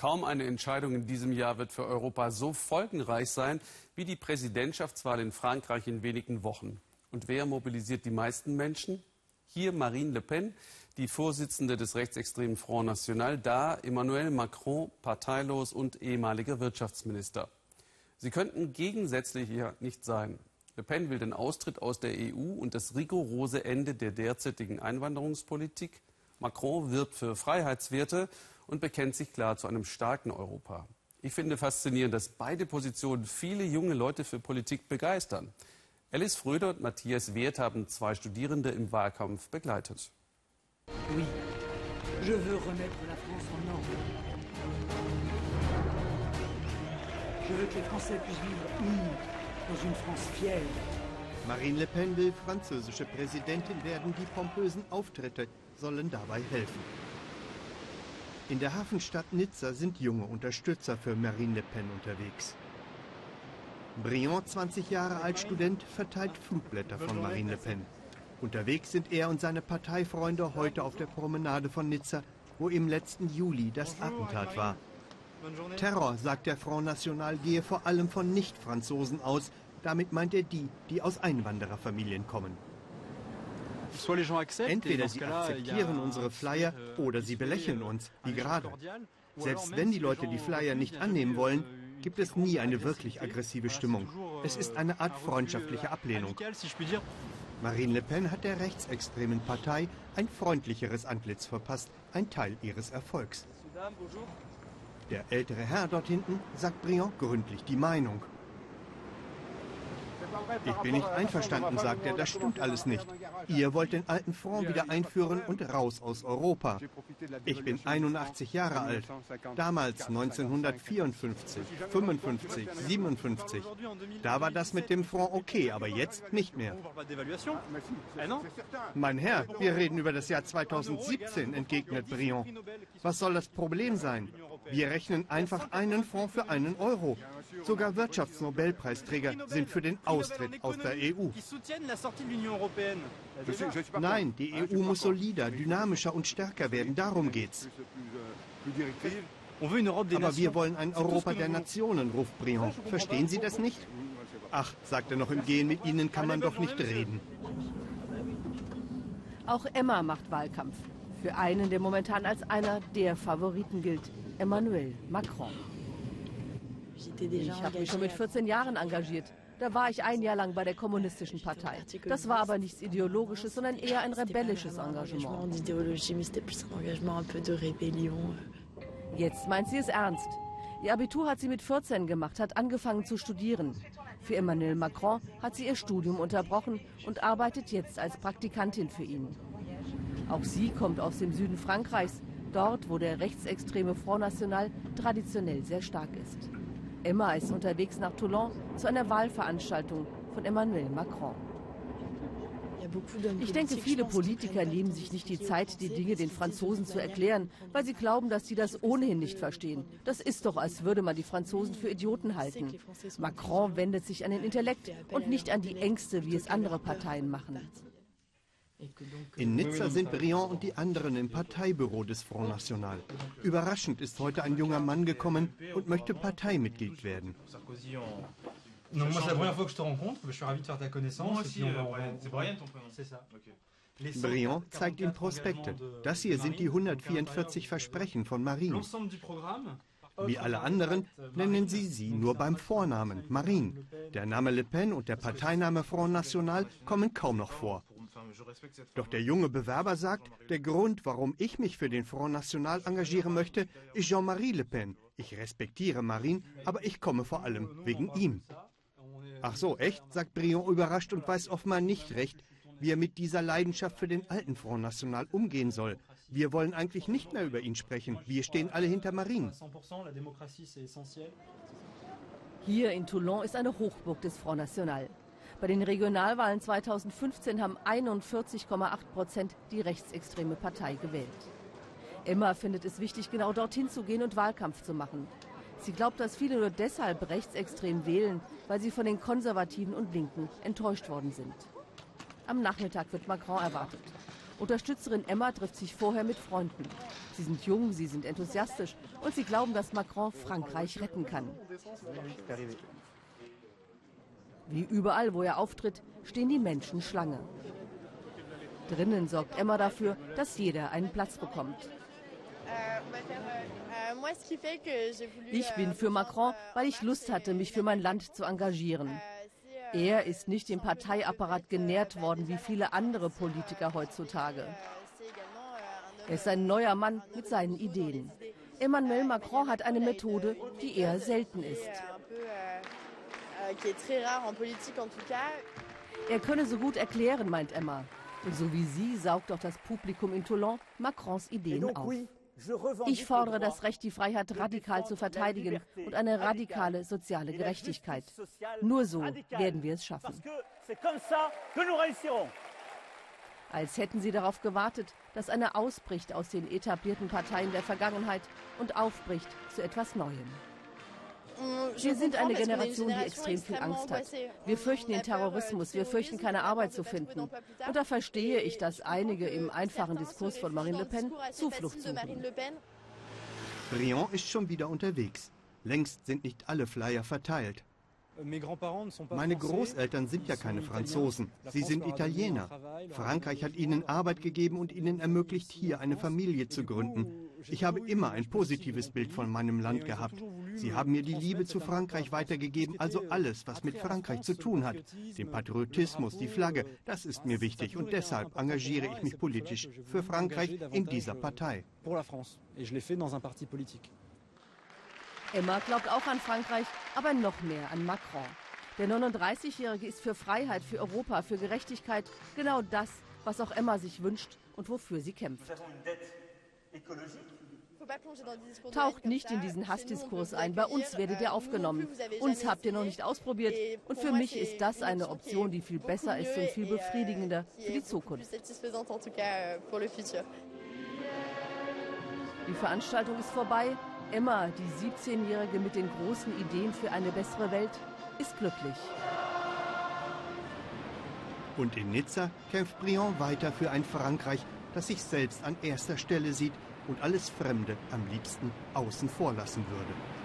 Kaum eine Entscheidung in diesem Jahr wird für Europa so folgenreich sein wie die Präsidentschaftswahl in Frankreich in wenigen Wochen. Und wer mobilisiert die meisten Menschen? Hier Marine Le Pen, die Vorsitzende des rechtsextremen Front National, da Emmanuel Macron, parteilos und ehemaliger Wirtschaftsminister. Sie könnten gegensätzlicher nicht sein. Le Pen will den Austritt aus der EU und das rigorose Ende der derzeitigen Einwanderungspolitik. Macron wirbt für Freiheitswerte und bekennt sich klar zu einem starken Europa. Ich finde faszinierend, dass beide Positionen viele junge Leute für Politik begeistern. Alice Fröder und Matthias Wert haben zwei Studierende im Wahlkampf begleitet. Oui, je veux remettre la France en ordre. Je veux que les Français puissent vivre unis dans une France fière. Marine Le Pen will französische Präsidentin werden. Die pompösen Auftritte sollen dabei helfen. In der Hafenstadt Nizza sind junge Unterstützer für Marine Le Pen unterwegs. Briand, 20 Jahre alt, Student, verteilt Flugblätter von Marine Le Pen. Unterwegs sind er und seine Parteifreunde heute auf der Promenade von Nizza, wo im letzten Juli das Attentat war. Terror, sagt der Front National, gehe vor allem von Nicht-Franzosen aus. Damit meint er die, die aus Einwandererfamilien kommen. Entweder sie akzeptieren unsere Flyer oder sie belächeln uns, wie gerade. Selbst wenn die Leute die Flyer nicht annehmen wollen, gibt es nie eine wirklich aggressive Stimmung. Es ist eine Art freundschaftliche Ablehnung. Marine Le Pen hat der rechtsextremen Partei ein freundlicheres Antlitz verpasst, ein Teil ihres Erfolgs. Der ältere Herr dort hinten sagt Briand gründlich die Meinung. Ich bin nicht einverstanden, sagt er, das stimmt alles nicht. Ihr wollt den alten Front wieder einführen und raus aus Europa. Ich bin 81 Jahre alt. Damals 1954, 55, 57. Da war das mit dem Front okay, aber jetzt nicht mehr. Mein Herr, wir reden über das Jahr 2017, entgegnet Briand. Was soll das Problem sein? Wir rechnen einfach einen Fonds für einen Euro. Sogar Wirtschaftsnobelpreisträger sind für den Austritt aus der EU. Nein, die EU muss solider, dynamischer und stärker werden. Darum geht's. Aber wir wollen ein Europa der Nationen, ruft Briand. Verstehen Sie das nicht? Ach, sagt er noch im Gehen, mit Ihnen kann man doch nicht reden. Auch Emma macht Wahlkampf. Für einen, der momentan als einer der Favoriten gilt, Emmanuel Macron. Ich habe mich schon mit 14 Jahren engagiert. Da war ich ein Jahr lang bei der Kommunistischen Partei. Das war aber nichts Ideologisches, sondern eher ein rebellisches Engagement. Jetzt meint sie es ernst. Ihr Abitur hat sie mit 14 gemacht, hat angefangen zu studieren. Für Emmanuel Macron hat sie ihr Studium unterbrochen und arbeitet jetzt als Praktikantin für ihn. Auch sie kommt aus dem Süden Frankreichs, dort, wo der rechtsextreme Front National traditionell sehr stark ist. Emma ist unterwegs nach Toulon zu einer Wahlveranstaltung von Emmanuel Macron. Ich denke, viele Politiker nehmen sich nicht die Zeit, die Dinge den Franzosen zu erklären, weil sie glauben, dass sie das ohnehin nicht verstehen. Das ist doch, als würde man die Franzosen für Idioten halten. Macron wendet sich an den Intellekt und nicht an die Ängste, wie es andere Parteien machen. In Nizza sind Briand und die anderen im Parteibüro des Front National. Überraschend ist heute ein junger Mann gekommen und möchte Parteimitglied werden. Briand zeigt ihm Prospekte. Das hier sind die 144 Versprechen von Marine. Wie alle anderen nennen sie sie nur beim Vornamen, Marine. Der Name Le Pen und der Parteiname Front National kommen kaum noch vor. Doch der junge Bewerber sagt, der Grund, warum ich mich für den Front National engagieren möchte, ist Jean-Marie Le Pen. Ich respektiere Marine, aber ich komme vor allem wegen ihm. Ach so, echt? sagt Briand überrascht und weiß offenbar nicht recht, wie er mit dieser Leidenschaft für den alten Front National umgehen soll. Wir wollen eigentlich nicht mehr über ihn sprechen. Wir stehen alle hinter Marine. Hier in Toulon ist eine Hochburg des Front National. Bei den Regionalwahlen 2015 haben 41,8 Prozent die rechtsextreme Partei gewählt. Emma findet es wichtig, genau dorthin zu gehen und Wahlkampf zu machen. Sie glaubt, dass viele nur deshalb rechtsextrem wählen, weil sie von den Konservativen und Linken enttäuscht worden sind. Am Nachmittag wird Macron erwartet. Unterstützerin Emma trifft sich vorher mit Freunden. Sie sind jung, sie sind enthusiastisch und sie glauben, dass Macron Frankreich retten kann. Wie überall, wo er auftritt, stehen die Menschen Schlange. Drinnen sorgt Emma dafür, dass jeder einen Platz bekommt. Ich bin für Macron, weil ich Lust hatte, mich für mein Land zu engagieren. Er ist nicht im Parteiapparat genährt worden wie viele andere Politiker heutzutage. Er ist ein neuer Mann mit seinen Ideen. Emmanuel Macron hat eine Methode, die eher selten ist. Er könne so gut erklären, meint Emma. Und so wie sie saugt auch das Publikum in Toulon Macrons Ideen auf. Ich fordere das Recht, die Freiheit radikal zu verteidigen und eine radikale soziale Gerechtigkeit. Nur so werden wir es schaffen. Als hätten sie darauf gewartet, dass einer ausbricht aus den etablierten Parteien der Vergangenheit und aufbricht zu etwas Neuem. Wir sind eine Generation, die extrem viel Angst hat. Wir fürchten den Terrorismus, wir fürchten keine Arbeit zu finden. Und da verstehe ich, dass einige im einfachen Diskurs von Marine Le Pen Zuflucht suchen. Briand ist schon wieder unterwegs. Längst sind nicht alle Flyer verteilt. Meine Großeltern sind ja keine Franzosen, sie sind Italiener. Frankreich hat ihnen Arbeit gegeben und ihnen ermöglicht, hier eine Familie zu gründen. Ich habe immer ein positives Bild von meinem Land gehabt. Sie haben mir die Liebe zu Frankreich weitergegeben, also alles, was mit Frankreich zu tun hat. Den Patriotismus, die Flagge, das ist mir wichtig und deshalb engagiere ich mich politisch für Frankreich in dieser Partei. Emma glaubt auch an Frankreich, aber noch mehr an Macron. Der 39-Jährige ist für Freiheit, für Europa, für Gerechtigkeit genau das, was auch Emma sich wünscht und wofür sie kämpft. Taucht nicht in diesen Hassdiskurs ein. Bei uns werdet ihr aufgenommen. Uns habt ihr noch nicht ausprobiert. Und für mich ist das eine Option, die viel besser ist und viel befriedigender für die Zukunft. Die Veranstaltung ist vorbei. Emma, die 17-Jährige mit den großen Ideen für eine bessere Welt, ist glücklich. Und in Nizza kämpft Briand weiter für ein Frankreich, das sich selbst an erster Stelle sieht und alles Fremde am liebsten außen vor lassen würde.